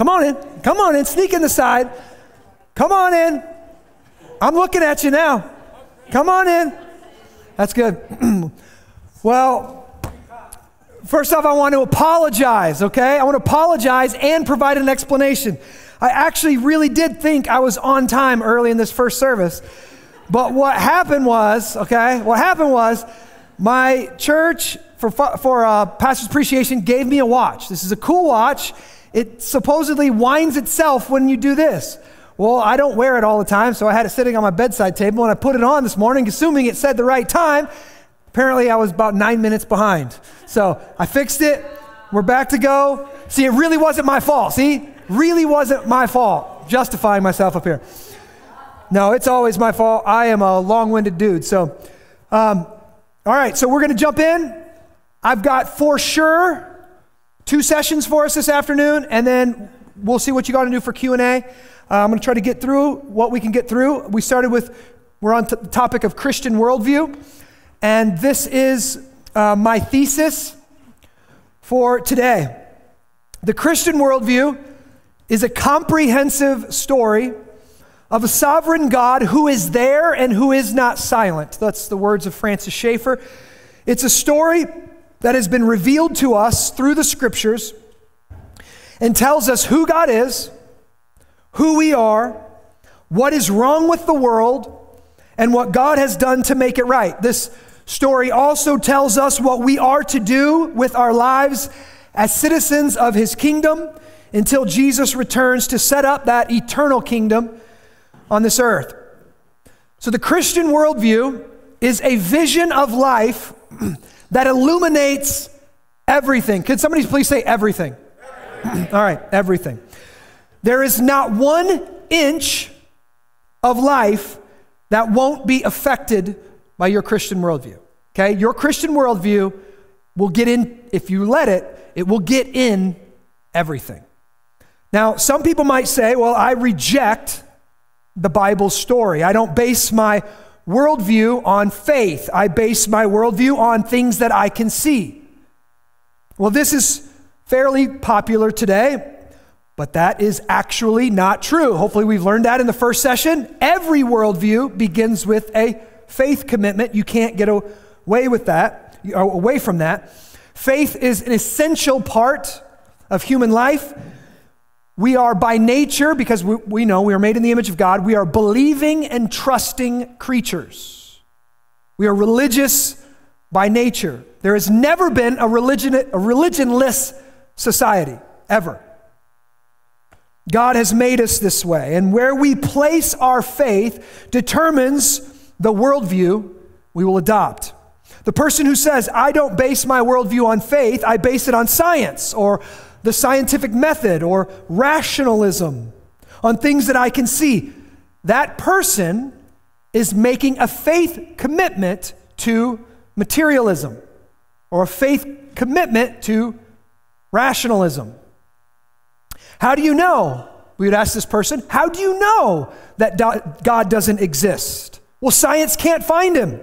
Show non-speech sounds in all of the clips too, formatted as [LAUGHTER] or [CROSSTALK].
Come on in. Come on in. Sneak in the side. Come on in. I'm looking at you now. Come on in. That's good. [CLEARS THROAT] well, first off, I want to apologize, okay? I want to apologize and provide an explanation. I actually really did think I was on time early in this first service. But what happened was, okay, what happened was my church for, for uh, Pastor's Appreciation gave me a watch. This is a cool watch. It supposedly winds itself when you do this. Well, I don't wear it all the time, so I had it sitting on my bedside table and I put it on this morning, assuming it said the right time. Apparently, I was about nine minutes behind. So I fixed it. We're back to go. See, it really wasn't my fault. See, really wasn't my fault. Justifying myself up here. No, it's always my fault. I am a long winded dude. So, um, all right, so we're going to jump in. I've got for sure two sessions for us this afternoon, and then we'll see what you got to do for Q&A. Uh, I'm going to try to get through what we can get through. We started with, we're on t- the topic of Christian worldview. And this is uh, my thesis for today. The Christian worldview is a comprehensive story of a sovereign God who is there and who is not silent. That's the words of Francis Schaeffer. It's a story that has been revealed to us through the scriptures and tells us who God is who we are, what is wrong with the world, and what God has done to make it right. This story also tells us what we are to do with our lives as citizens of his kingdom until Jesus returns to set up that eternal kingdom on this earth. So, the Christian worldview is a vision of life that illuminates everything. Could somebody please say everything? everything. [CLEARS THROAT] All right, everything. There is not one inch of life that won't be affected by your Christian worldview. Okay? Your Christian worldview will get in, if you let it, it will get in everything. Now, some people might say, well, I reject the Bible story. I don't base my worldview on faith, I base my worldview on things that I can see. Well, this is fairly popular today. But that is actually not true. Hopefully, we've learned that in the first session. Every worldview begins with a faith commitment. You can't get away with that, uh, away from that. Faith is an essential part of human life. We are by nature, because we, we know we are made in the image of God, we are believing and trusting creatures. We are religious by nature. There has never been a, religion, a religionless society, ever. God has made us this way. And where we place our faith determines the worldview we will adopt. The person who says, I don't base my worldview on faith, I base it on science or the scientific method or rationalism, on things that I can see, that person is making a faith commitment to materialism or a faith commitment to rationalism. How do you know? We would ask this person, How do you know that God doesn't exist? Well, science can't find him.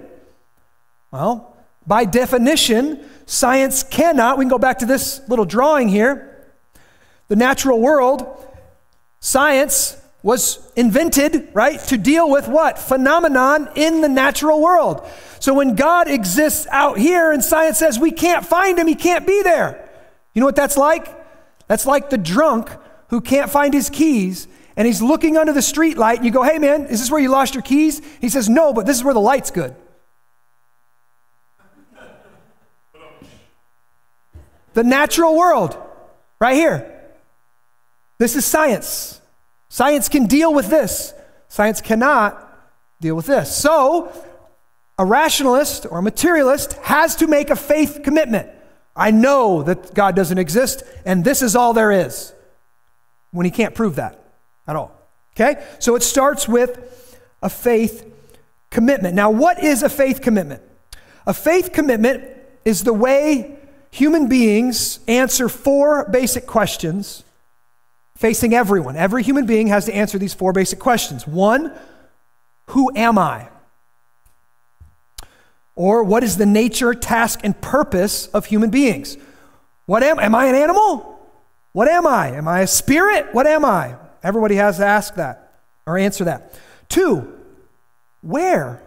Well, by definition, science cannot. We can go back to this little drawing here. The natural world, science was invented, right, to deal with what? Phenomenon in the natural world. So when God exists out here and science says we can't find him, he can't be there. You know what that's like? That's like the drunk who can't find his keys and he's looking under the street light and you go, hey man, is this where you lost your keys? He says, no, but this is where the light's good. The natural world, right here. This is science. Science can deal with this. Science cannot deal with this. So, a rationalist or a materialist has to make a faith commitment. I know that God doesn't exist, and this is all there is when he can't prove that at all. Okay? So it starts with a faith commitment. Now, what is a faith commitment? A faith commitment is the way human beings answer four basic questions facing everyone. Every human being has to answer these four basic questions. One, who am I? Or what is the nature, task, and purpose of human beings? What am, am I an animal? What am I? Am I a spirit? What am I? Everybody has to ask that or answer that. Two, where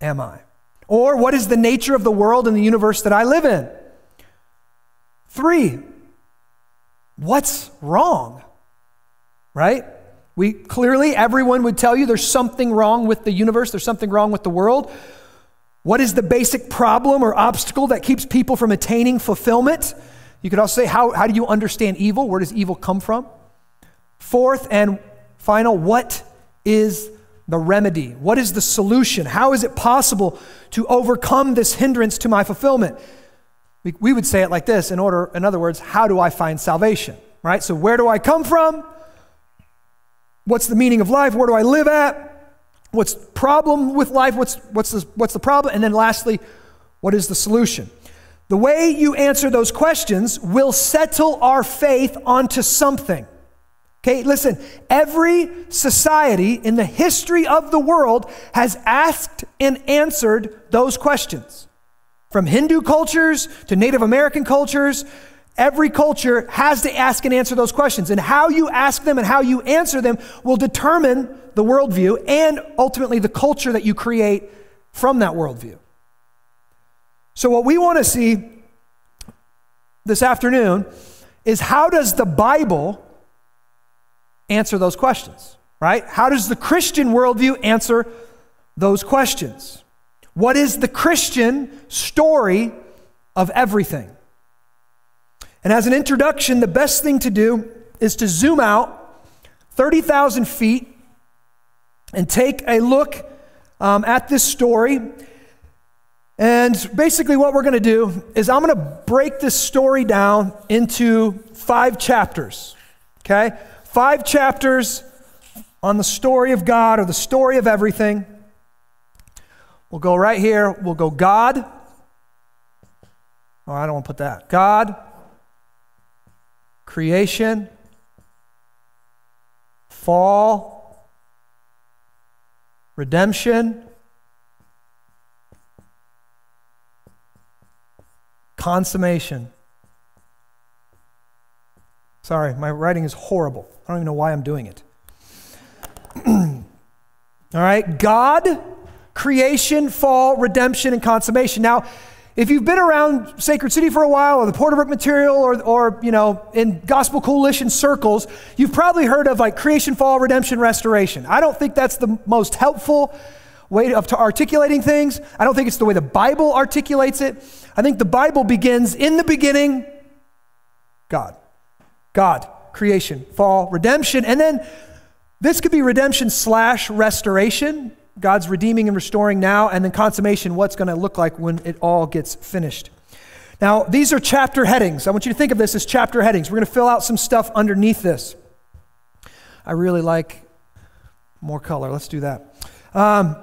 am I? Or what is the nature of the world and the universe that I live in? Three, what's wrong? Right? We clearly, everyone would tell you there's something wrong with the universe, there's something wrong with the world. What is the basic problem or obstacle that keeps people from attaining fulfillment? You could also say, how, how do you understand evil? Where does evil come from? Fourth and final, what is the remedy? What is the solution? How is it possible to overcome this hindrance to my fulfillment? We, we would say it like this in order, in other words, how do I find salvation? Right? So, where do I come from? What's the meaning of life? Where do I live at? What's problem with life? What's, what's, the, what's the problem? And then lastly, what is the solution? The way you answer those questions will settle our faith onto something. Okay, listen, every society in the history of the world has asked and answered those questions. From Hindu cultures to Native American cultures, every culture has to ask and answer those questions. And how you ask them and how you answer them will determine the worldview and ultimately the culture that you create from that worldview. So, what we want to see this afternoon is how does the Bible answer those questions, right? How does the Christian worldview answer those questions? What is the Christian story of everything? And as an introduction, the best thing to do is to zoom out 30,000 feet and take a look um, at this story. And basically, what we're going to do is I'm going to break this story down into five chapters. Okay? Five chapters on the story of God or the story of everything. We'll go right here. We'll go God. Oh, I don't want to put that. God, creation, fall, redemption, consummation. Sorry, my writing is horrible. I don't even know why I'm doing it. [CLEARS THROAT] All right, God, creation, fall, redemption, and consummation. Now, if you've been around Sacred City for a while, or the Porterbrook material, or, or you know, in Gospel Coalition circles, you've probably heard of like creation, fall, redemption, restoration. I don't think that's the most helpful way of articulating things. I don't think it's the way the Bible articulates it. I think the Bible begins in the beginning, God. God, creation, fall, redemption, and then this could be redemption slash restoration. God's redeeming and restoring now, and then consummation, what's going to look like when it all gets finished. Now, these are chapter headings. I want you to think of this as chapter headings. We're going to fill out some stuff underneath this. I really like more color. Let's do that. Um,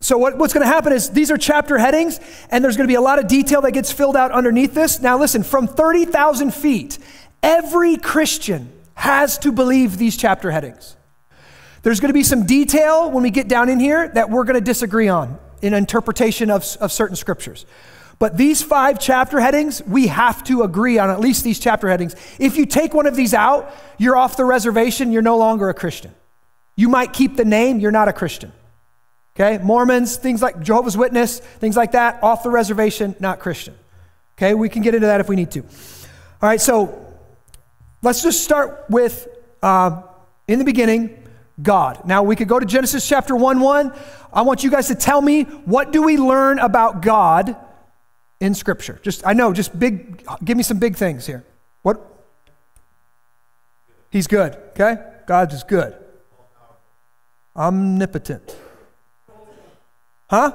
so, what, what's going to happen is these are chapter headings, and there's going to be a lot of detail that gets filled out underneath this. Now, listen, from 30,000 feet, every Christian has to believe these chapter headings. There's going to be some detail when we get down in here that we're going to disagree on in interpretation of, of certain scriptures. But these five chapter headings, we have to agree on at least these chapter headings. If you take one of these out, you're off the reservation, you're no longer a Christian. You might keep the name, you're not a Christian. Okay, Mormons, things like Jehovah's Witness, things like that, off the reservation, not Christian. Okay, we can get into that if we need to. All right, so let's just start with uh, in the beginning, God. Now we could go to Genesis chapter 1 1. I want you guys to tell me what do we learn about God in Scripture? Just I know, just big give me some big things here. What? He's good, okay? God is good. Omnipotent. Huh?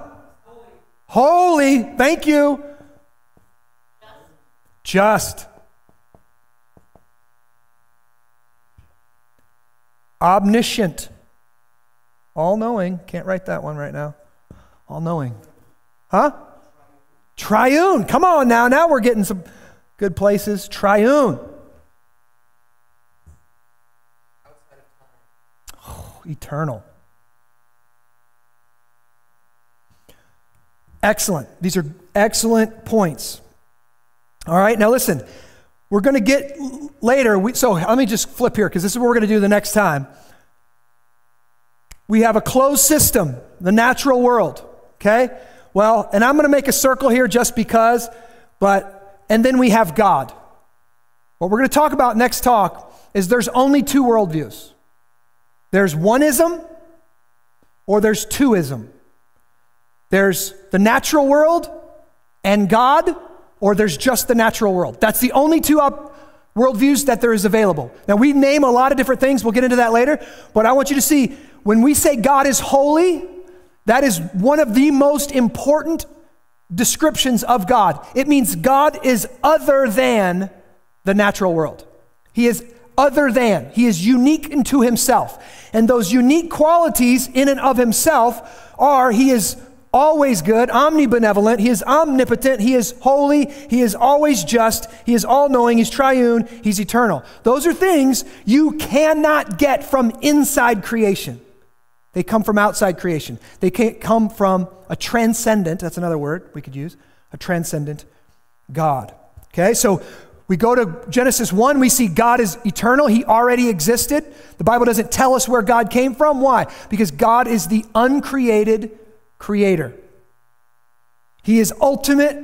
Holy. Holy. Thank you. Just. Omniscient. All knowing. Can't write that one right now. All knowing. Huh? Triune. Come on now. Now we're getting some good places. Triune. Oh, [SIGHS] eternal. Excellent. These are excellent points. All right, now listen. We're going to get later. We, so let me just flip here because this is what we're going to do the next time. We have a closed system, the natural world. Okay? Well, and I'm going to make a circle here just because, but, and then we have God. What we're going to talk about next talk is there's only two worldviews there's oneism or there's twoism. There's the natural world and God, or there's just the natural world. That's the only two up worldviews that there is available. Now, we name a lot of different things. We'll get into that later. But I want you to see when we say God is holy, that is one of the most important descriptions of God. It means God is other than the natural world. He is other than. He is unique unto himself. And those unique qualities in and of himself are he is always good, omnibenevolent, he is omnipotent, he is holy, he is always just, he is all knowing, he's triune, he's eternal. Those are things you cannot get from inside creation. They come from outside creation. They can't come from a transcendent, that's another word we could use, a transcendent God. Okay, so we go to Genesis 1, we see God is eternal. He already existed. The Bible doesn't tell us where God came from. Why? Because God is the uncreated creator, He is ultimate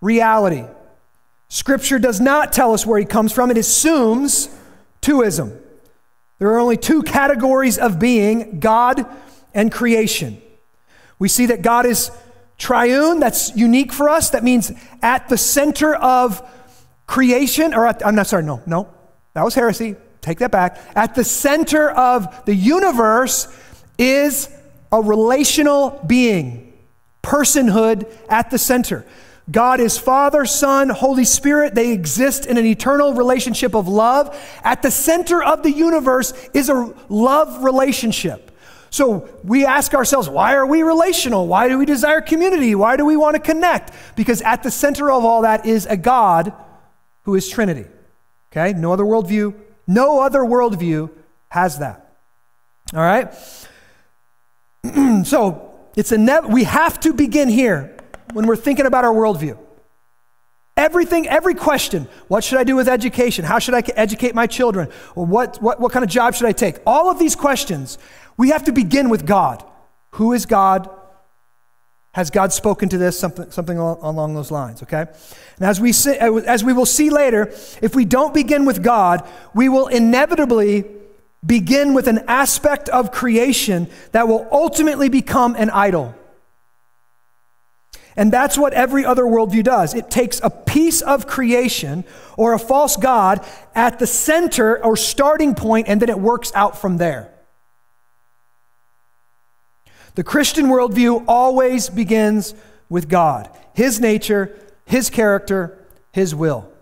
reality. Scripture does not tell us where He comes from, it assumes twoism. There are only two categories of being God and creation. We see that God is triune, that's unique for us. That means at the center of creation, or at, I'm not sorry, no, no, that was heresy. Take that back. At the center of the universe is a relational being, personhood at the center. God is Father, Son, Holy Spirit. They exist in an eternal relationship of love. At the center of the universe is a love relationship. So we ask ourselves, why are we relational? Why do we desire community? Why do we want to connect? Because at the center of all that is a God who is Trinity. Okay? No other worldview, no other worldview has that. All right? [CLEARS THROAT] so it's a ne- we have to begin here when we're thinking about our worldview. Everything, every question what should I do with education? How should I educate my children? Or what, what, what kind of job should I take? All of these questions, we have to begin with God. Who is God? Has God spoken to this? Something, something along those lines, okay? And as we, see, as we will see later, if we don't begin with God, we will inevitably begin with an aspect of creation that will ultimately become an idol. And that's what every other worldview does. It takes a piece of creation or a false God at the center or starting point, and then it works out from there. The Christian worldview always begins with God, His nature, His character, His will.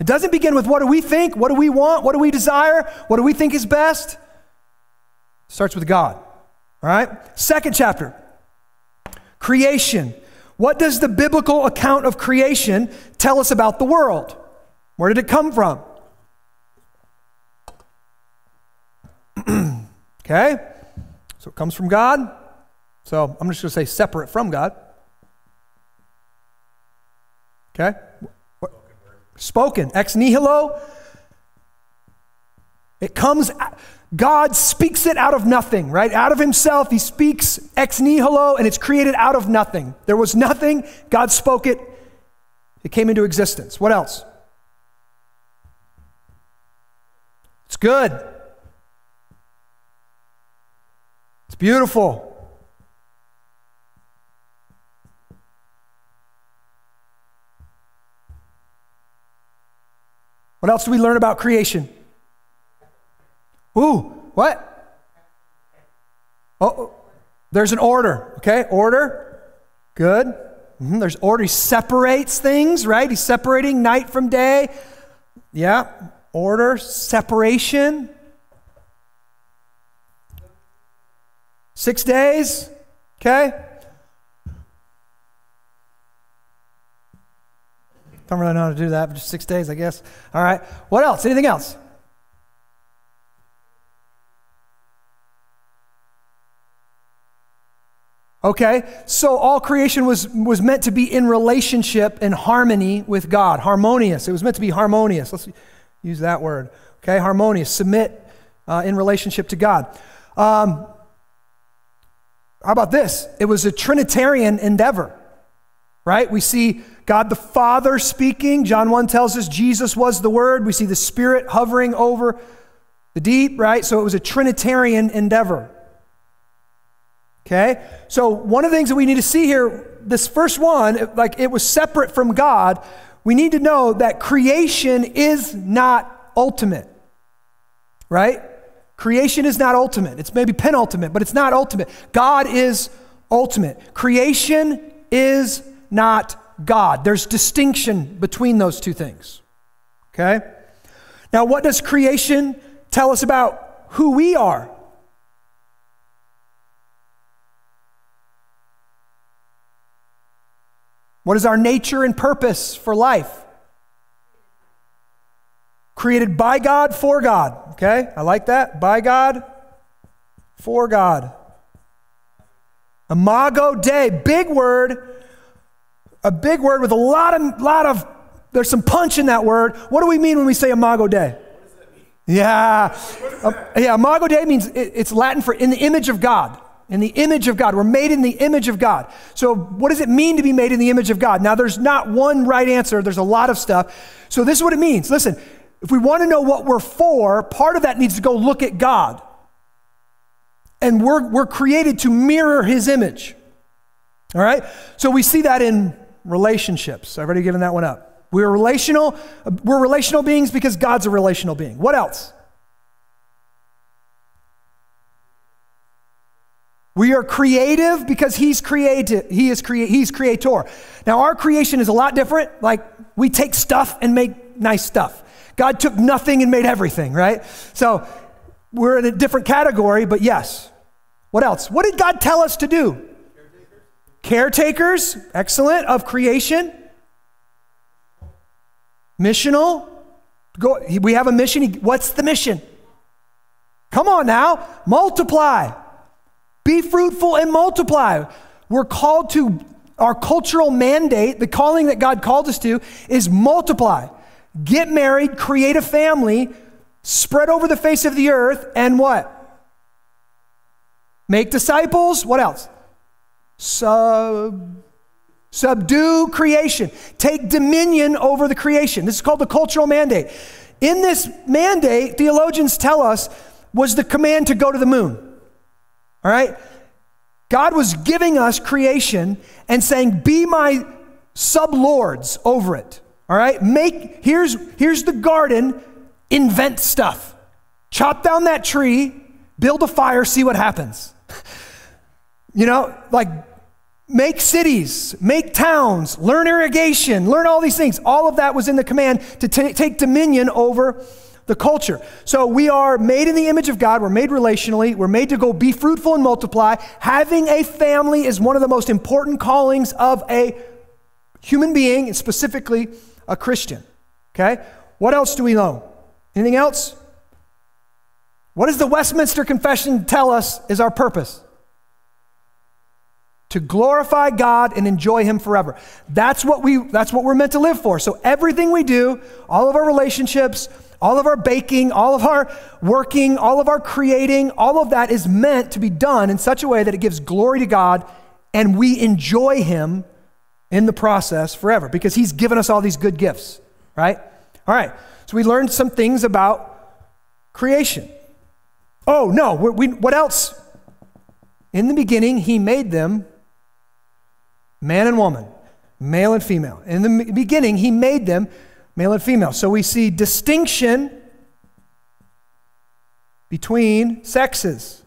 It doesn't begin with what do we think, what do we want, what do we desire, what do we think is best. It starts with God. All right? Second chapter creation. What does the biblical account of creation tell us about the world? Where did it come from? [CLEARS THROAT] okay? So it comes from God. So I'm just going to say separate from God. Okay? Spoken. Ex nihilo. It comes, God speaks it out of nothing, right? Out of himself, he speaks ex nihilo, and it's created out of nothing. There was nothing, God spoke it, it came into existence. What else? It's good. It's beautiful. What else do we learn about creation? Ooh, what? Oh, there's an order, okay? Order. Good. Mm-hmm. There's order. He separates things, right? He's separating night from day. Yeah. Order, separation. Six days, okay? Don't really know how to do that, but just six days, I guess. All right. What else? Anything else? Okay? So all creation was, was meant to be in relationship and harmony with God, harmonious. It was meant to be harmonious. Let's use that word. Okay? Harmonious. Submit uh, in relationship to God. Um, how about this? It was a Trinitarian endeavor, right? We see God the Father speaking. John 1 tells us Jesus was the Word. We see the Spirit hovering over the deep, right? So it was a Trinitarian endeavor. Okay? So one of the things that we need to see here, this first one, like it was separate from God, we need to know that creation is not ultimate. Right? Creation is not ultimate. It's maybe penultimate, but it's not ultimate. God is ultimate. Creation is not God. There's distinction between those two things. Okay? Now, what does creation tell us about who we are? What is our nature and purpose for life? Created by God, for God. Okay, I like that. By God, for God. Imago Dei, big word, a big word with a lot of, lot of, there's some punch in that word. What do we mean when we say Imago Dei? Yeah. Uh, yeah, Imago Dei means it, it's Latin for in the image of God in the image of God. We're made in the image of God. So, what does it mean to be made in the image of God? Now, there's not one right answer, there's a lot of stuff. So, this is what it means. Listen, if we want to know what we're for, part of that needs to go look at God. And we're, we're created to mirror his image. All right? So, we see that in relationships. I've already given that one up. We're relational. We're relational beings because God's a relational being. What else? We are creative because he's creative. He is crea- he's creator. Now our creation is a lot different. Like we take stuff and make nice stuff. God took nothing and made everything, right? So we're in a different category, but yes. What else? What did God tell us to do? Caretakers, excellent, of creation. Missional. Go, we have a mission. What's the mission? Come on now, multiply. Be fruitful and multiply. We're called to, our cultural mandate, the calling that God called us to, is multiply. Get married, create a family, spread over the face of the earth, and what? Make disciples. What else? Sub, subdue creation. Take dominion over the creation. This is called the cultural mandate. In this mandate, theologians tell us, was the command to go to the moon. All right? God was giving us creation and saying, Be my sublords over it. All right? Make, here's, here's the garden, invent stuff. Chop down that tree, build a fire, see what happens. [LAUGHS] You know, like make cities, make towns, learn irrigation, learn all these things. All of that was in the command to t- take dominion over the culture. So we are made in the image of God. We're made relationally. We're made to go be fruitful and multiply. Having a family is one of the most important callings of a human being, and specifically a Christian. Okay? What else do we know? Anything else? What does the Westminster Confession tell us is our purpose? To glorify God and enjoy Him forever. That's what, we, that's what we're meant to live for. So everything we do, all of our relationships, all of our baking, all of our working, all of our creating, all of that is meant to be done in such a way that it gives glory to God and we enjoy Him in the process forever because He's given us all these good gifts, right? All right, so we learned some things about creation. Oh, no, we, what else? In the beginning, He made them man and woman, male and female. In the beginning, He made them male and female. So we see distinction between sexes.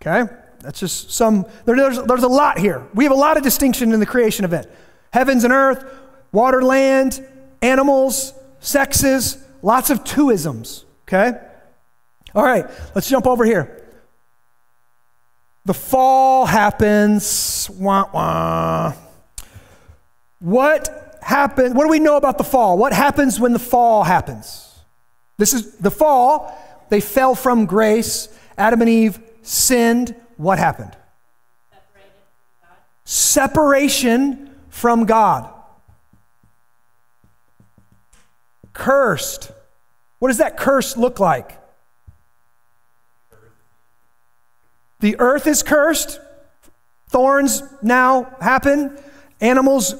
Okay? That's just some, there, there's, there's a lot here. We have a lot of distinction in the creation event heavens and earth, water, land, animals, sexes, lots of twoisms. Okay? All right, let's jump over here. The fall happens. Wah, wah. What happen, what do we know about the fall? What happens when the fall happens? This is the fall. They fell from grace. Adam and Eve sinned. What happened? separation from God. Cursed. What does that curse look like? The earth is cursed. Thorns now happen. Animals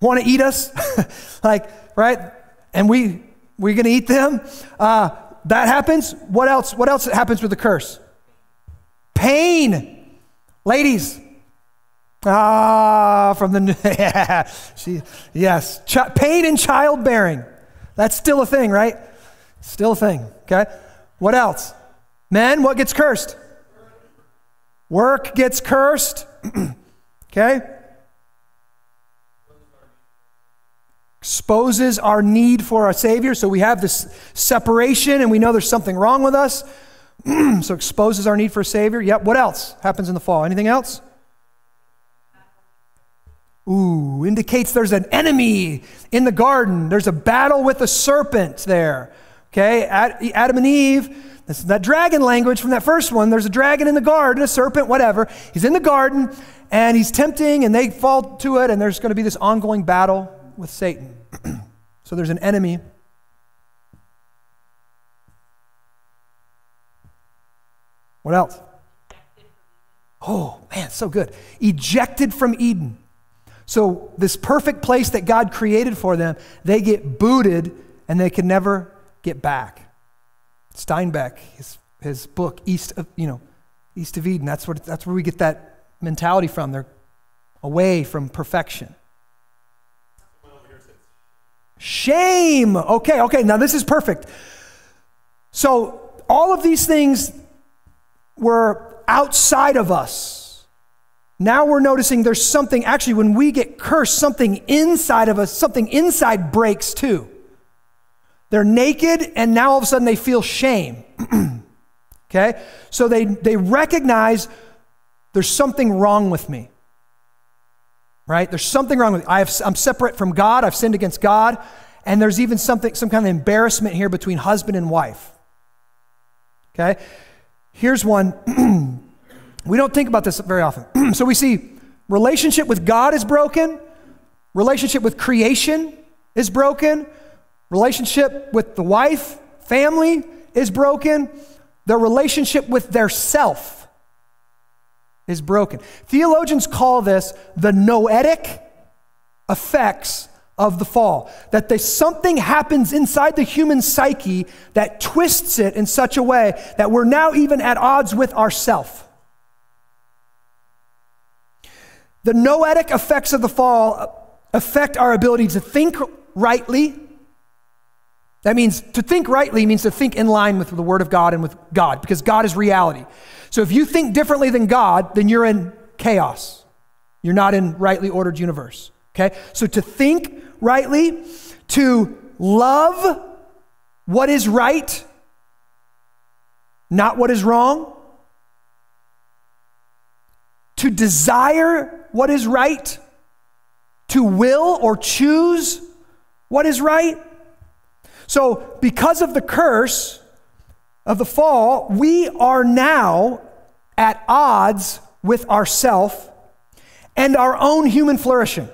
want to eat us. [LAUGHS] like, right? And we we're going to eat them. Uh, that happens. What else? What else happens with the curse? Pain. Ladies. Ah, from the [LAUGHS] yeah, she, yes, Ch- pain in childbearing. That's still a thing, right? Still a thing. Okay. What else? Men, what gets cursed? Work gets cursed. [CLEARS THROAT] okay? Exposes our need for a Savior. So we have this separation and we know there's something wrong with us. [CLEARS THROAT] so exposes our need for a Savior. Yep. What else happens in the fall? Anything else? Ooh, indicates there's an enemy in the garden. There's a battle with a serpent there. Okay? Adam and Eve this is that dragon language from that first one. There's a dragon in the garden, a serpent, whatever. He's in the garden and he's tempting and they fall to it, and there's going to be this ongoing battle with Satan. [CLEARS THROAT] so there's an enemy. What else? Oh, man, so good. Ejected from Eden. So, this perfect place that God created for them, they get booted and they can never get back. Steinbeck, his, his book, East of, you know, East of Eden, that's, what, that's where we get that mentality from. They're away from perfection. Shame. Okay, okay, now this is perfect. So, all of these things were outside of us. Now we're noticing there's something, actually, when we get cursed, something inside of us, something inside breaks too. They're naked and now all of a sudden they feel shame. [CLEARS THROAT] okay? So they, they recognize there's something wrong with me. Right? There's something wrong with me. I have, I'm separate from God. I've sinned against God. And there's even something, some kind of embarrassment here between husband and wife. Okay? Here's one. [CLEARS THROAT] we don't think about this very often. [CLEARS THROAT] so we see relationship with God is broken, relationship with creation is broken, Relationship with the wife, family is broken. Their relationship with their self is broken. Theologians call this the noetic effects of the fall. That something happens inside the human psyche that twists it in such a way that we're now even at odds with ourself. The noetic effects of the fall affect our ability to think rightly, that means to think rightly means to think in line with the Word of God and with God, because God is reality. So if you think differently than God, then you're in chaos. You're not in rightly ordered universe. Okay? So to think rightly, to love what is right, not what is wrong, to desire what is right, to will or choose what is right so, because of the curse of the fall, we are now at odds with ourself and our own human flourishing.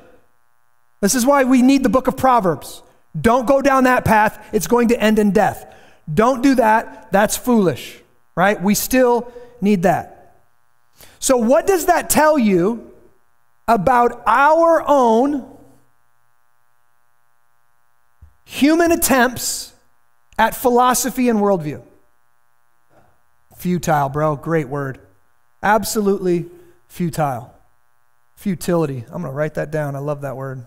This is why we need the book of Proverbs. Don't go down that path, it's going to end in death. Don't do that, that's foolish, right? We still need that. So, what does that tell you about our own human attempts at philosophy and worldview. Futile, bro. Great word. Absolutely futile. Futility. I'm going to write that down. I love that word.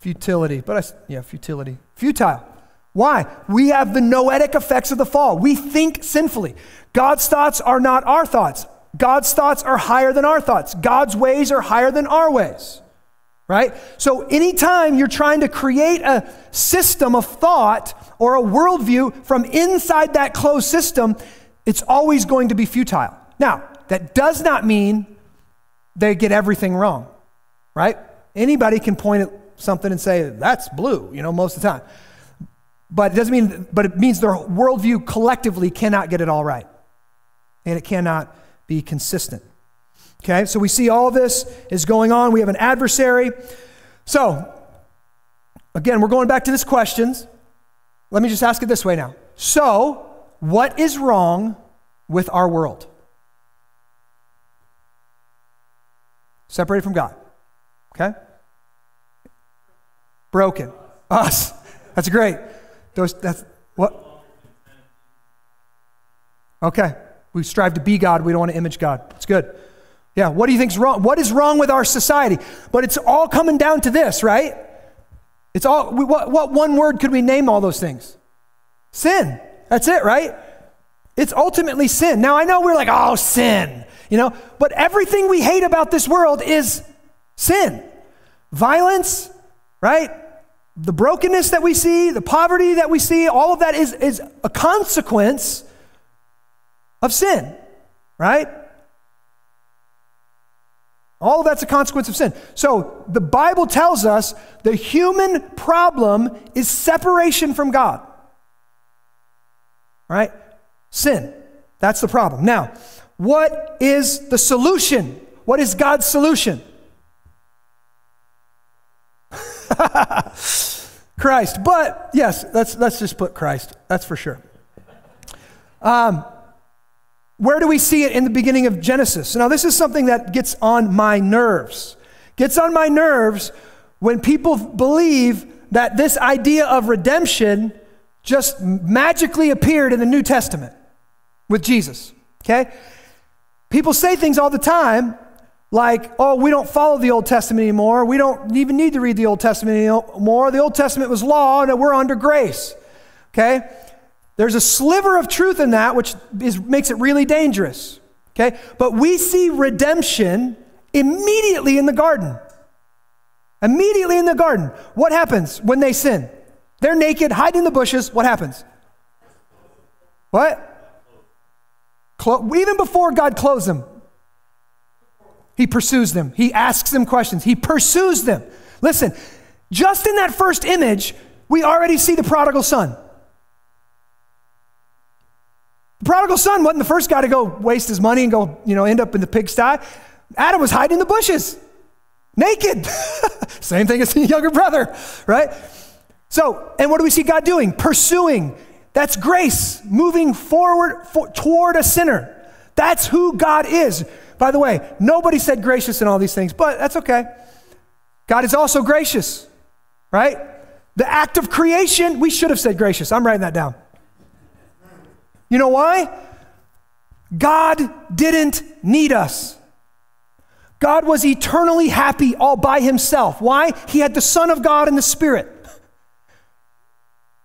Futility. But I, yeah, futility. Futile. Why? We have the noetic effects of the fall. We think sinfully. God's thoughts are not our thoughts. God's thoughts are higher than our thoughts. God's ways are higher than our ways right? So, anytime you're trying to create a system of thought or a worldview from inside that closed system, it's always going to be futile. Now, that does not mean they get everything wrong, right? Anybody can point at something and say, that's blue, you know, most of the time. But it doesn't mean, but it means their worldview collectively cannot get it all right. And it cannot be consistent. Okay, so we see all this is going on. We have an adversary. So, again, we're going back to this questions. Let me just ask it this way now. So, what is wrong with our world? Separated from God. Okay? Broken. Us. That's great. Those that's what? Okay. We strive to be God. We don't want to image God. It's good. Yeah. What do you think's wrong? What is wrong with our society? But it's all coming down to this, right? It's all. What, what one word could we name all those things? Sin. That's it, right? It's ultimately sin. Now I know we're like, oh, sin, you know, but everything we hate about this world is sin. Violence, right? The brokenness that we see, the poverty that we see, all of that is, is a consequence of sin, right? All of that's a consequence of sin. So the Bible tells us the human problem is separation from God. Right? Sin. That's the problem. Now, what is the solution? What is God's solution? [LAUGHS] Christ. But yes, let's, let's just put Christ. That's for sure. Um, where do we see it in the beginning of Genesis? Now, this is something that gets on my nerves. Gets on my nerves when people believe that this idea of redemption just magically appeared in the New Testament with Jesus. Okay? People say things all the time like, oh, we don't follow the Old Testament anymore. We don't even need to read the Old Testament anymore. The Old Testament was law and we're under grace. Okay? There's a sliver of truth in that, which is, makes it really dangerous. Okay? But we see redemption immediately in the garden. Immediately in the garden. What happens when they sin? They're naked, hide in the bushes. What happens? What? Clo- even before God clothes them, He pursues them. He asks them questions. He pursues them. Listen, just in that first image, we already see the prodigal son. The prodigal son wasn't the first guy to go waste his money and go, you know, end up in the pigsty. Adam was hiding in the bushes, naked. [LAUGHS] Same thing as the younger brother, right? So, and what do we see God doing? Pursuing. That's grace, moving forward for, toward a sinner. That's who God is. By the way, nobody said gracious in all these things, but that's okay. God is also gracious, right? The act of creation, we should have said gracious. I'm writing that down. You know why? God didn't need us. God was eternally happy all by himself. Why? He had the Son of God and the Spirit.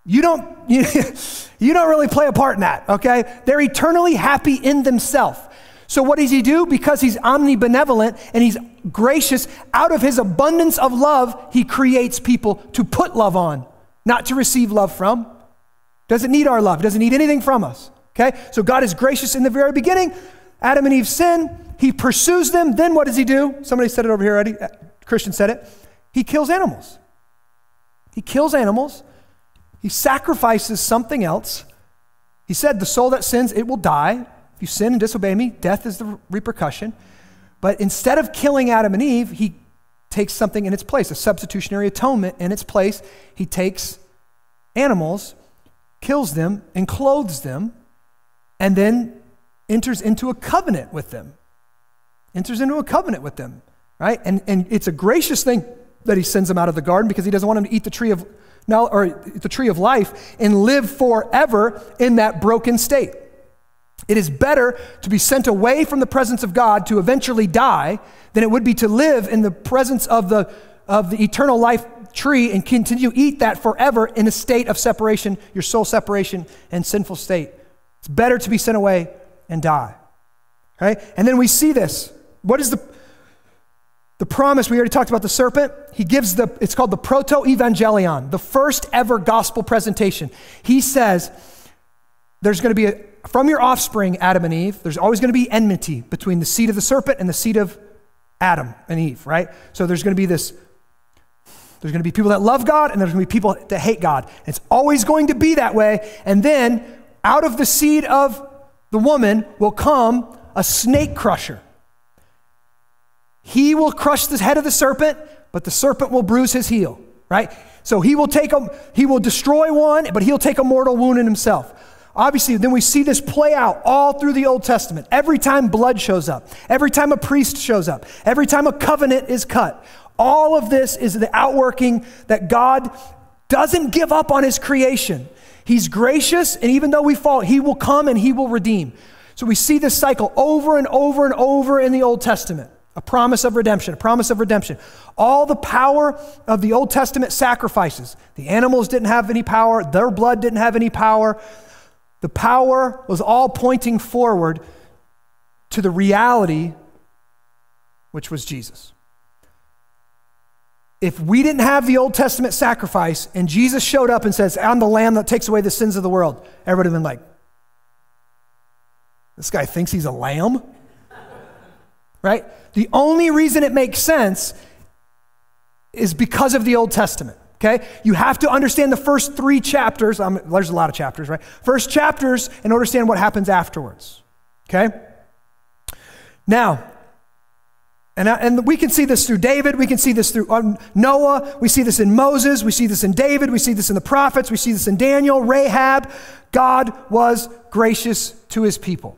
You don't, [LAUGHS] you, you don't really play a part in that, okay? They're eternally happy in themselves. So, what does he do? Because he's omnibenevolent and he's gracious, out of his abundance of love, he creates people to put love on, not to receive love from. Doesn't need our love, doesn't need anything from us. Okay? So God is gracious in the very beginning. Adam and Eve sin. He pursues them. Then what does he do? Somebody said it over here already. Uh, Christian said it. He kills animals. He kills animals. He sacrifices something else. He said, The soul that sins, it will die. If you sin and disobey me, death is the repercussion. But instead of killing Adam and Eve, he takes something in its place, a substitutionary atonement in its place. He takes animals, kills them, and clothes them and then enters into a covenant with them. Enters into a covenant with them, right? And, and it's a gracious thing that he sends them out of the garden because he doesn't want them to eat the tree of now or the tree of life and live forever in that broken state. It is better to be sent away from the presence of God to eventually die than it would be to live in the presence of the, of the eternal life tree and continue to eat that forever in a state of separation, your soul separation and sinful state. It's better to be sent away and die. Right? And then we see this. What is the the promise? We already talked about the serpent. He gives the it's called the proto evangelion, the first ever gospel presentation. He says there's going to be a from your offspring, Adam and Eve, there's always going to be enmity between the seed of the serpent and the seed of Adam and Eve, right? So there's going to be this there's going to be people that love God and there's going to be people that hate God. It's always going to be that way. And then out of the seed of the woman will come a snake crusher. He will crush the head of the serpent, but the serpent will bruise his heel, right? So he will take a, he will destroy one, but he'll take a mortal wound in himself. Obviously, then we see this play out all through the Old Testament. Every time blood shows up, every time a priest shows up, every time a covenant is cut, all of this is the outworking that God doesn't give up on his creation. He's gracious, and even though we fall, he will come and he will redeem. So we see this cycle over and over and over in the Old Testament a promise of redemption, a promise of redemption. All the power of the Old Testament sacrifices. The animals didn't have any power, their blood didn't have any power. The power was all pointing forward to the reality, which was Jesus. If we didn't have the Old Testament sacrifice and Jesus showed up and says, I'm the lamb that takes away the sins of the world, everybody would have been like, this guy thinks he's a lamb? right? The only reason it makes sense is because of the Old Testament. Okay? You have to understand the first three chapters. Um, there's a lot of chapters, right? First chapters and understand what happens afterwards. Okay? Now, and, and we can see this through David. We can see this through um, Noah. We see this in Moses. We see this in David. We see this in the prophets. We see this in Daniel, Rahab. God was gracious to his people.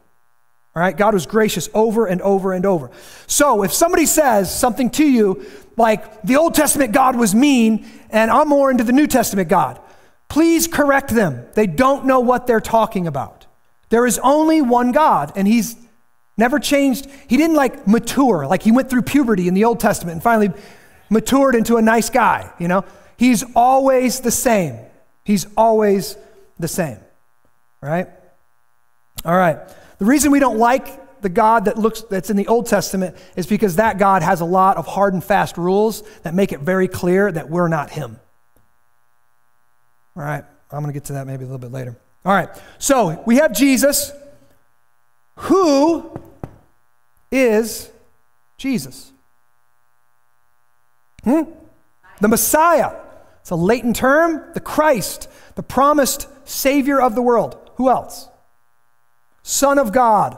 All right, God was gracious over and over and over. So if somebody says something to you like the Old Testament God was mean and I'm more into the New Testament God, please correct them. They don't know what they're talking about. There is only one God, and He's never changed. He didn't like mature, like He went through puberty in the Old Testament and finally matured into a nice guy, you know? He's always the same. He's always the same. right? All right. The reason we don't like the God that looks that's in the Old Testament is because that God has a lot of hard and fast rules that make it very clear that we're not him. All right, I'm going to get to that maybe a little bit later. All right. So, we have Jesus who is Jesus? Hmm? The Messiah. It's a latent term, the Christ, the promised Savior of the world. Who else? Son of God.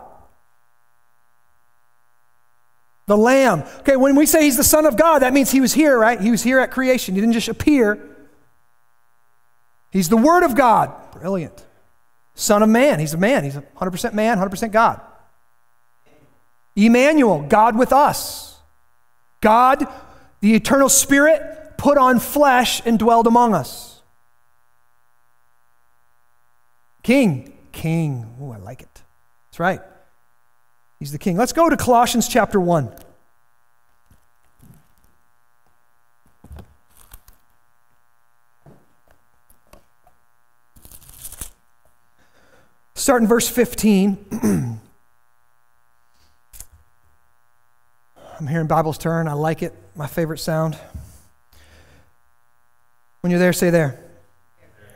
The Lamb. Okay, when we say he's the Son of God, that means he was here, right? He was here at creation. He didn't just appear. He's the Word of God. Brilliant. Son of Man. He's a man. He's 100% man, 100% God. Emmanuel, God with us. God, the eternal Spirit, put on flesh and dwelled among us. King, King. Oh, I like it. That's right. He's the king. Let's go to Colossians chapter 1. Start in verse 15. [CLEARS THROAT] I'm hearing Bibles turn. I like it. My favorite sound. When you're there, say there.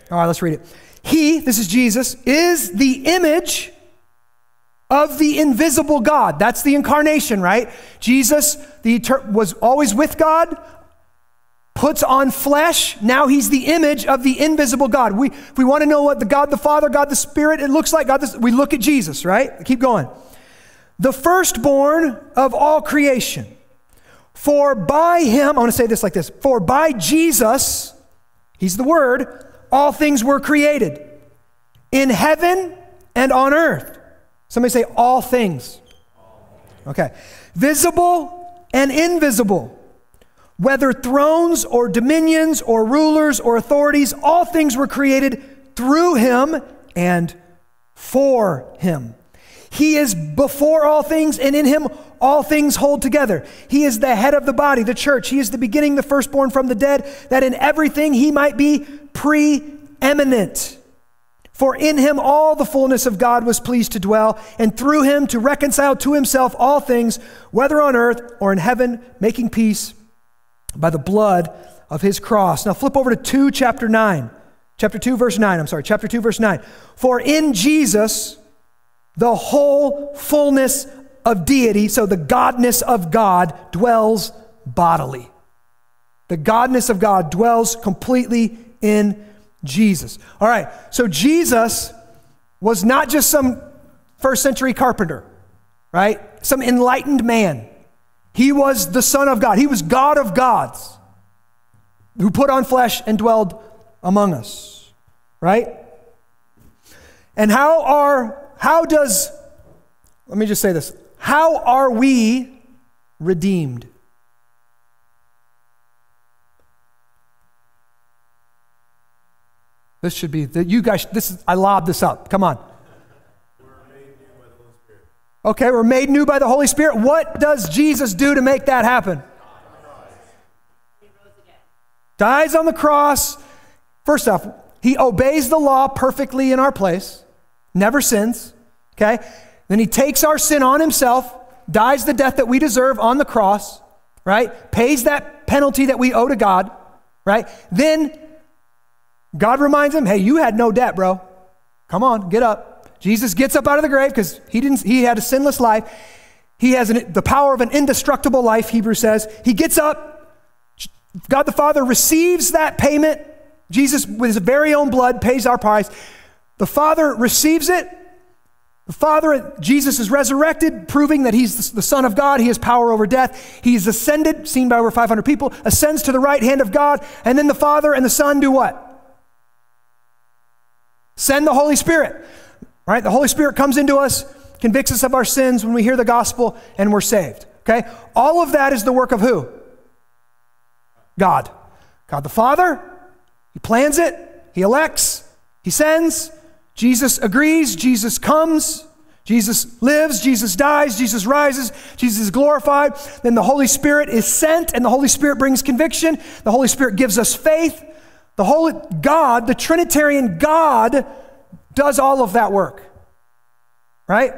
All right, let's read it. He, this is Jesus, is the image of the invisible God. That's the incarnation, right? Jesus the was always with God, puts on flesh. Now he's the image of the invisible God. We, if we want to know what the God the Father, God the Spirit, it looks like, God, the, we look at Jesus, right? Keep going. The firstborn of all creation. For by him, I want to say this like this For by Jesus, he's the Word, all things were created in heaven and on earth Somebody say, all things. Okay. Visible and invisible. Whether thrones or dominions or rulers or authorities, all things were created through him and for him. He is before all things, and in him all things hold together. He is the head of the body, the church. He is the beginning, the firstborn from the dead, that in everything he might be preeminent. For in him all the fullness of God was pleased to dwell, and through him to reconcile to himself all things, whether on earth or in heaven, making peace by the blood of his cross. Now flip over to 2, chapter 9. Chapter 2, verse 9. I'm sorry, chapter 2, verse 9. For in Jesus, the whole fullness of deity, so the godness of God, dwells bodily. The godness of God dwells completely in Jesus. All right, so Jesus was not just some first century carpenter, right? Some enlightened man. He was the Son of God. He was God of gods who put on flesh and dwelled among us. Right? And how are, how does, let me just say this, how are we redeemed? This should be, that you guys, this is, I lobbed this up. Come on. Okay, we're made new by the Holy Spirit. What does Jesus do to make that happen? Dies on the cross. First off, he obeys the law perfectly in our place, never sins. Okay? Then he takes our sin on himself, dies the death that we deserve on the cross, right? Pays that penalty that we owe to God, right? Then God reminds him, hey, you had no debt, bro. Come on, get up. Jesus gets up out of the grave because he, didn't, he had a sinless life. He has an, the power of an indestructible life, Hebrews says. He gets up. God the Father receives that payment. Jesus, with his very own blood, pays our price. The Father receives it. The Father, Jesus is resurrected, proving that he's the Son of God. He has power over death. He's ascended, seen by over 500 people, ascends to the right hand of God. And then the Father and the Son do what? Send the Holy Spirit. Right? The Holy Spirit comes into us, convicts us of our sins when we hear the gospel, and we're saved. Okay? All of that is the work of who? God. God the Father. He plans it, He elects, He sends. Jesus agrees, Jesus comes. Jesus lives, Jesus dies, Jesus rises, Jesus is glorified. Then the Holy Spirit is sent, and the Holy Spirit brings conviction. The Holy Spirit gives us faith. The Holy God, the Trinitarian God, does all of that work. Right?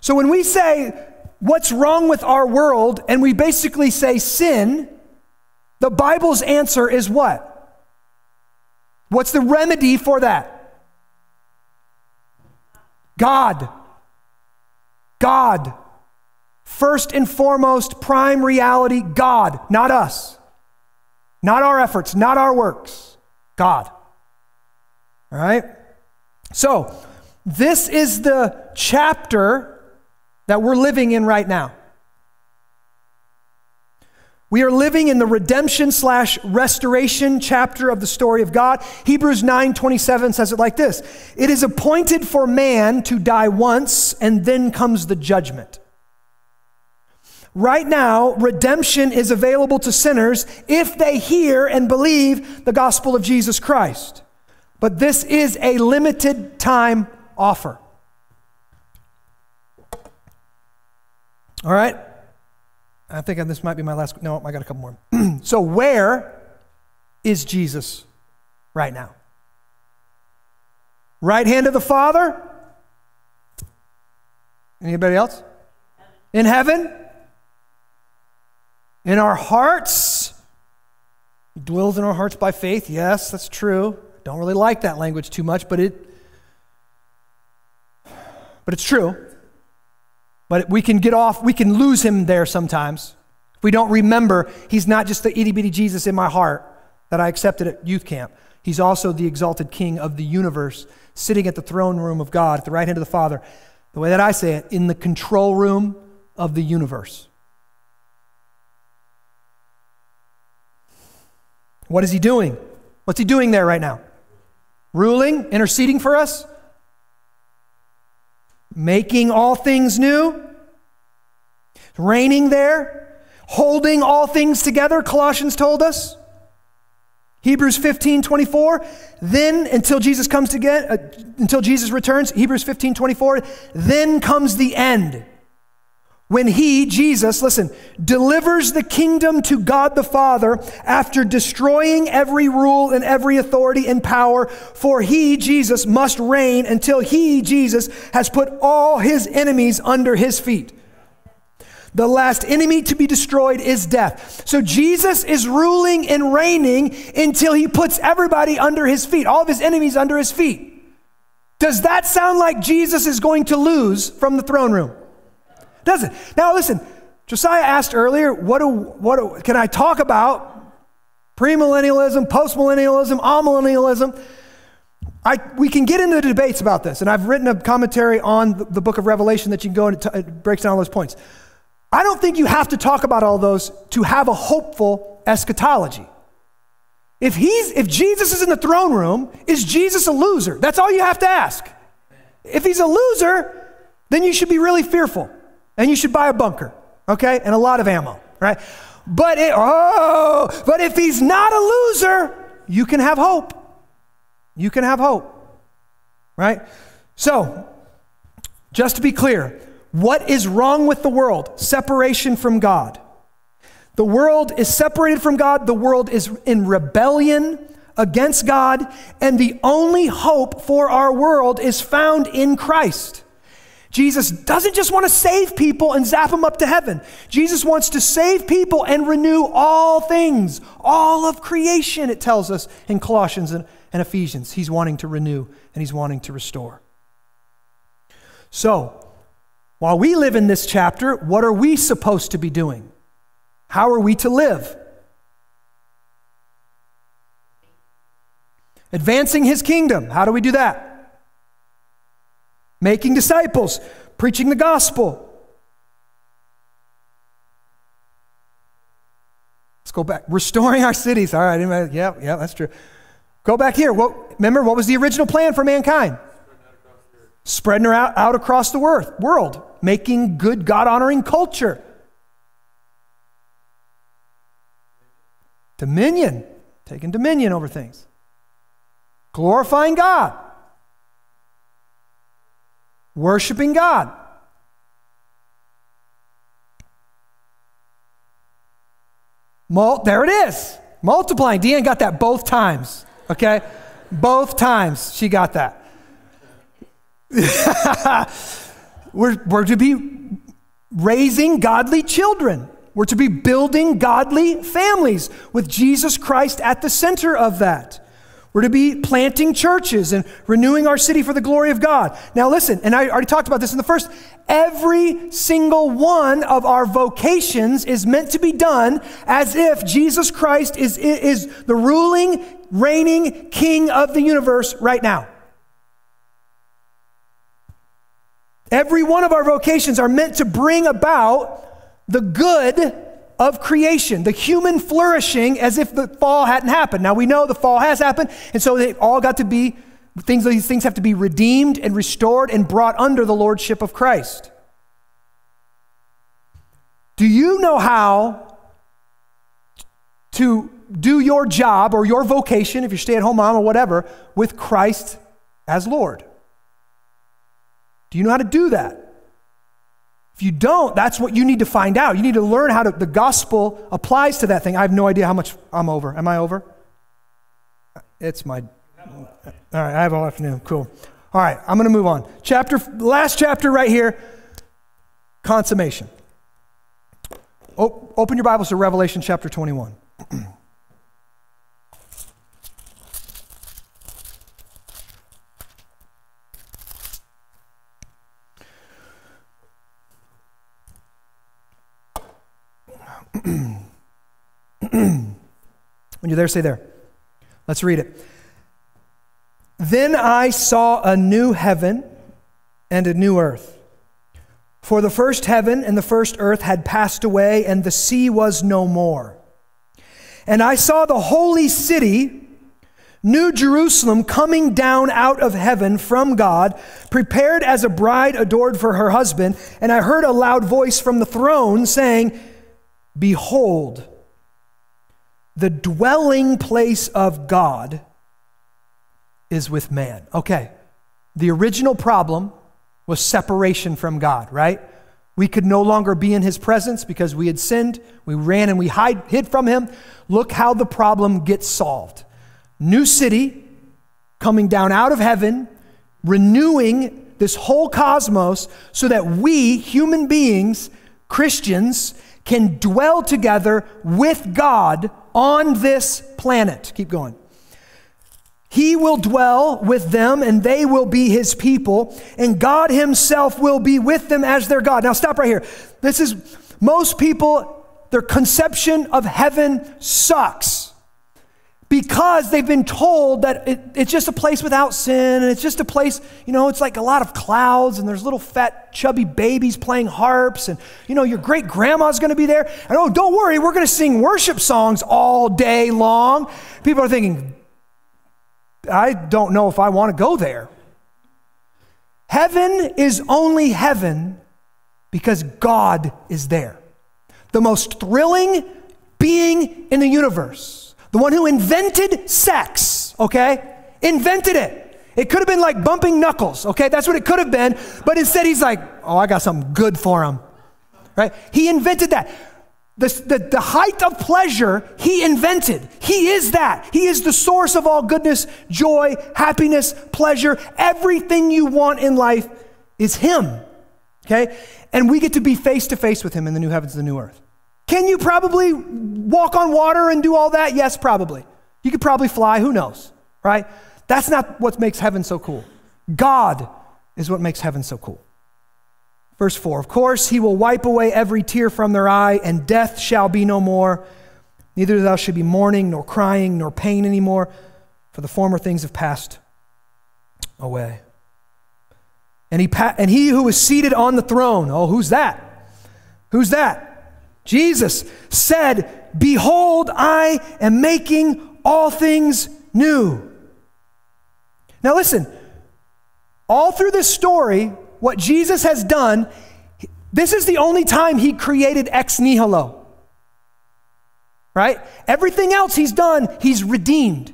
So when we say, what's wrong with our world, and we basically say sin, the Bible's answer is what? What's the remedy for that? God. God. First and foremost, prime reality, God, not us. Not our efforts, not our works. God. All right? So, this is the chapter that we're living in right now. We are living in the redemption slash restoration chapter of the story of God. Hebrews 9 27 says it like this It is appointed for man to die once, and then comes the judgment. Right now, redemption is available to sinners if they hear and believe the gospel of Jesus Christ. But this is a limited time offer. All right? I think this might be my last. No, I got a couple more. [CLEARS THROAT] so, where is Jesus right now? Right hand of the Father? Anybody else? In heaven? In our hearts? He dwells in our hearts by faith. Yes, that's true. Don't really like that language too much, but it but it's true. But we can get off, we can lose him there sometimes. We don't remember, he's not just the itty bitty Jesus in my heart that I accepted at youth camp. He's also the exalted king of the universe, sitting at the throne room of God, at the right hand of the Father. The way that I say it, in the control room of the universe. What is he doing? What's he doing there right now? Ruling, interceding for us, making all things new, reigning there, holding all things together, Colossians told us. Hebrews 15, 24. Then, until Jesus comes again, uh, until Jesus returns, Hebrews 15, 24, then comes the end when he, Jesus, listen, delivers the kingdom to God the Father after destroying every rule and every authority and power, for he, Jesus, must reign until he, Jesus, has put all his enemies under his feet. The last enemy to be destroyed is death. So Jesus is ruling and reigning until he puts everybody under his feet, all of his enemies under his feet. Does that sound like Jesus is going to lose from the throne room? Does it? Now listen, Josiah asked earlier, what do, what do, can I talk about premillennialism, postmillennialism, amillennialism? I, we can get into the debates about this, and I've written a commentary on the, the book of Revelation that you can go and it, t- it breaks down all those points. I don't think you have to talk about all those to have a hopeful eschatology. If, he's, if Jesus is in the throne room, is Jesus a loser? That's all you have to ask. If he's a loser, then you should be really fearful and you should buy a bunker, okay, and a lot of ammo, right? But it, oh, but if he's not a loser, you can have hope. You can have hope, right? So, just to be clear, what is wrong with the world? Separation from God. The world is separated from God, the world is in rebellion against God, and the only hope for our world is found in Christ. Jesus doesn't just want to save people and zap them up to heaven. Jesus wants to save people and renew all things, all of creation, it tells us in Colossians and, and Ephesians. He's wanting to renew and he's wanting to restore. So, while we live in this chapter, what are we supposed to be doing? How are we to live? Advancing his kingdom. How do we do that? Making disciples, preaching the gospel. Let's go back. Restoring our cities. All right. Yeah, yeah, that's true. Go back here. What, remember, what was the original plan for mankind? Spreading her out, out across the world making good, God honoring culture. Dominion, taking dominion over things. Glorifying God. Worshiping God. Mul- there it is. Multiplying. Deanne got that both times. Okay? both times she got that. [LAUGHS] We're, we're to be raising godly children. We're to be building godly families with Jesus Christ at the center of that. We're to be planting churches and renewing our city for the glory of God. Now, listen, and I already talked about this in the first. Every single one of our vocations is meant to be done as if Jesus Christ is, is the ruling, reigning king of the universe right now. Every one of our vocations are meant to bring about the good of creation, the human flourishing as if the fall hadn't happened. Now we know the fall has happened, and so they all got to be things these things have to be redeemed and restored and brought under the lordship of Christ. Do you know how to do your job or your vocation, if you're stay at home mom or whatever, with Christ as Lord? Do you know how to do that? If you don't, that's what you need to find out. You need to learn how to, the gospel applies to that thing. I have no idea how much I'm over. Am I over? It's my, all right, I have all afternoon. Cool. All right, I'm going to move on. Chapter, last chapter right here, consummation. O- open your Bibles to Revelation chapter 21. You're there, say there. Let's read it. Then I saw a new heaven and a new earth. For the first heaven and the first earth had passed away, and the sea was no more. And I saw the holy city, New Jerusalem, coming down out of heaven from God, prepared as a bride adored for her husband. And I heard a loud voice from the throne saying, Behold, the dwelling place of God is with man. Okay, the original problem was separation from God, right? We could no longer be in his presence because we had sinned. We ran and we hide, hid from him. Look how the problem gets solved. New city coming down out of heaven, renewing this whole cosmos so that we, human beings, Christians, can dwell together with God on this planet. Keep going. He will dwell with them and they will be his people, and God himself will be with them as their God. Now, stop right here. This is most people, their conception of heaven sucks. Because they've been told that it, it's just a place without sin and it's just a place, you know, it's like a lot of clouds and there's little fat, chubby babies playing harps and, you know, your great grandma's gonna be there. And oh, don't worry, we're gonna sing worship songs all day long. People are thinking, I don't know if I wanna go there. Heaven is only heaven because God is there. The most thrilling being in the universe the one who invented sex, okay? Invented it. It could have been like bumping knuckles, okay? That's what it could have been. But instead, he's like, oh, I got something good for him, right? He invented that. The, the, the height of pleasure, he invented. He is that. He is the source of all goodness, joy, happiness, pleasure. Everything you want in life is him, okay? And we get to be face to face with him in the new heavens the new earth. Can you probably walk on water and do all that? Yes, probably. You could probably fly, who knows, right? That's not what makes heaven so cool. God is what makes heaven so cool. Verse 4 Of course, he will wipe away every tear from their eye, and death shall be no more. Neither thou should be mourning, nor crying, nor pain anymore, for the former things have passed away. And he, pa- and he who was seated on the throne, oh, who's that? Who's that? Jesus said, Behold, I am making all things new. Now, listen, all through this story, what Jesus has done, this is the only time he created ex nihilo. Right? Everything else he's done, he's redeemed.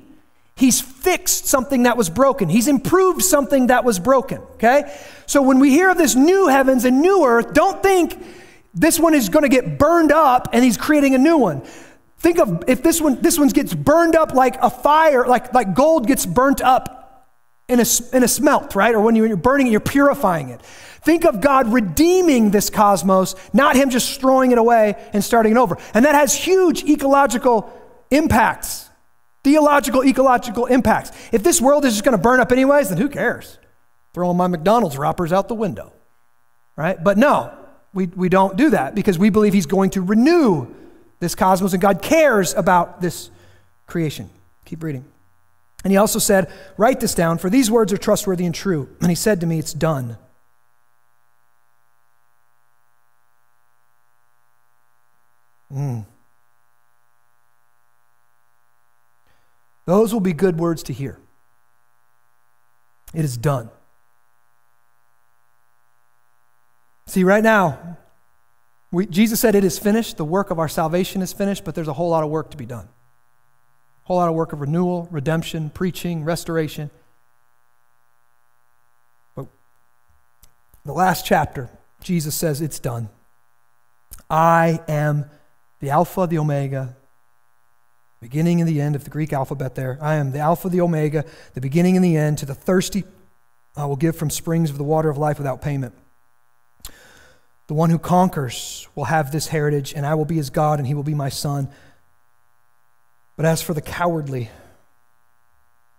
He's fixed something that was broken. He's improved something that was broken. Okay? So when we hear of this new heavens and new earth, don't think this one is going to get burned up and he's creating a new one. Think of if this one this one gets burned up like a fire, like, like gold gets burnt up in a, in a smelt, right? Or when you're burning it, you're purifying it. Think of God redeeming this cosmos, not Him just throwing it away and starting it over. And that has huge ecological impacts, theological, ecological impacts. If this world is just going to burn up anyways, then who cares? Throwing my McDonald's wrappers out the window, right? But no, we, we don't do that because we believe He's going to renew this cosmos and God cares about this creation. Keep reading. And He also said, Write this down, for these words are trustworthy and true. And He said to me, It's done. Mm. Those will be good words to hear. It is done. See, right now, we, Jesus said it is finished. The work of our salvation is finished, but there's a whole lot of work to be done. A whole lot of work of renewal, redemption, preaching, restoration. But the last chapter, Jesus says it's done. I am the Alpha, the Omega, beginning and the end of the Greek alphabet there. I am the Alpha, the Omega, the beginning and the end. To the thirsty, I will give from springs of the water of life without payment. The one who conquers will have this heritage, and I will be his God, and he will be my son. But as for the cowardly,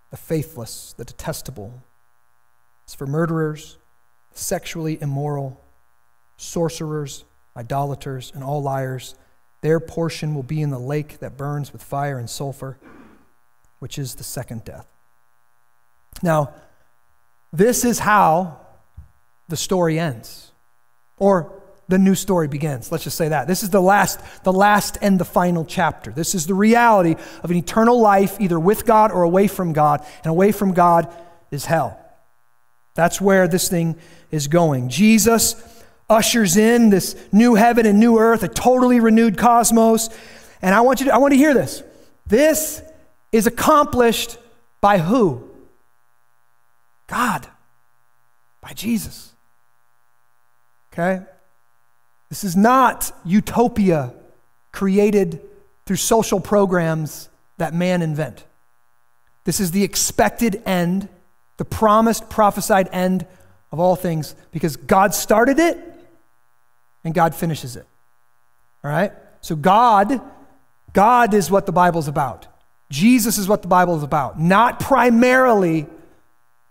the faithless, the detestable, as for murderers, sexually immoral, sorcerers, idolaters, and all liars, their portion will be in the lake that burns with fire and sulfur, which is the second death. Now, this is how the story ends. Or the new story begins. Let's just say that. This is the last, the last and the final chapter. This is the reality of an eternal life, either with God or away from God. And away from God is hell. That's where this thing is going. Jesus ushers in this new heaven and new earth, a totally renewed cosmos. And I want you to, I want to hear this. This is accomplished by who? God. By Jesus. Okay? This is not utopia created through social programs that man invent. This is the expected end, the promised, prophesied end of all things because God started it and God finishes it. All right? So God God is what the Bible's about. Jesus is what the Bible is about, not primarily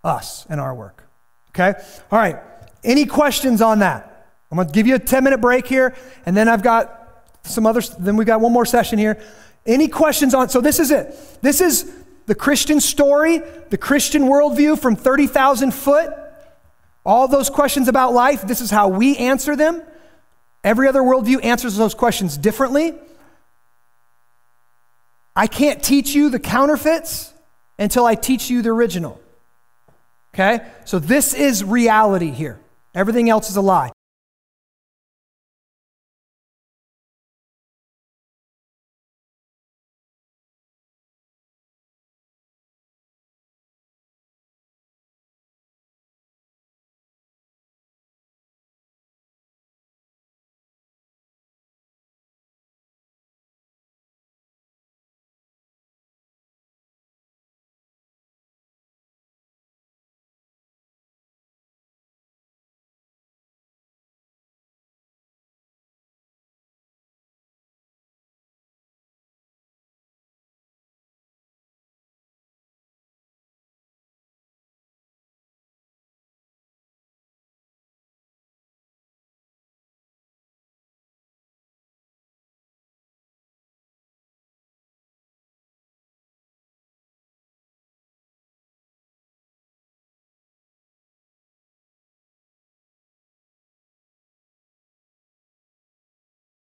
us and our work. Okay? All right. Any questions on that? I'm going to give you a 10 minute break here, and then I've got some other, then we've got one more session here. Any questions on? So this is it. This is the Christian story, the Christian worldview from 30,000 foot. All those questions about life, this is how we answer them. Every other worldview answers those questions differently. I can't teach you the counterfeits until I teach you the original. Okay? So this is reality here. Everything else is a lie.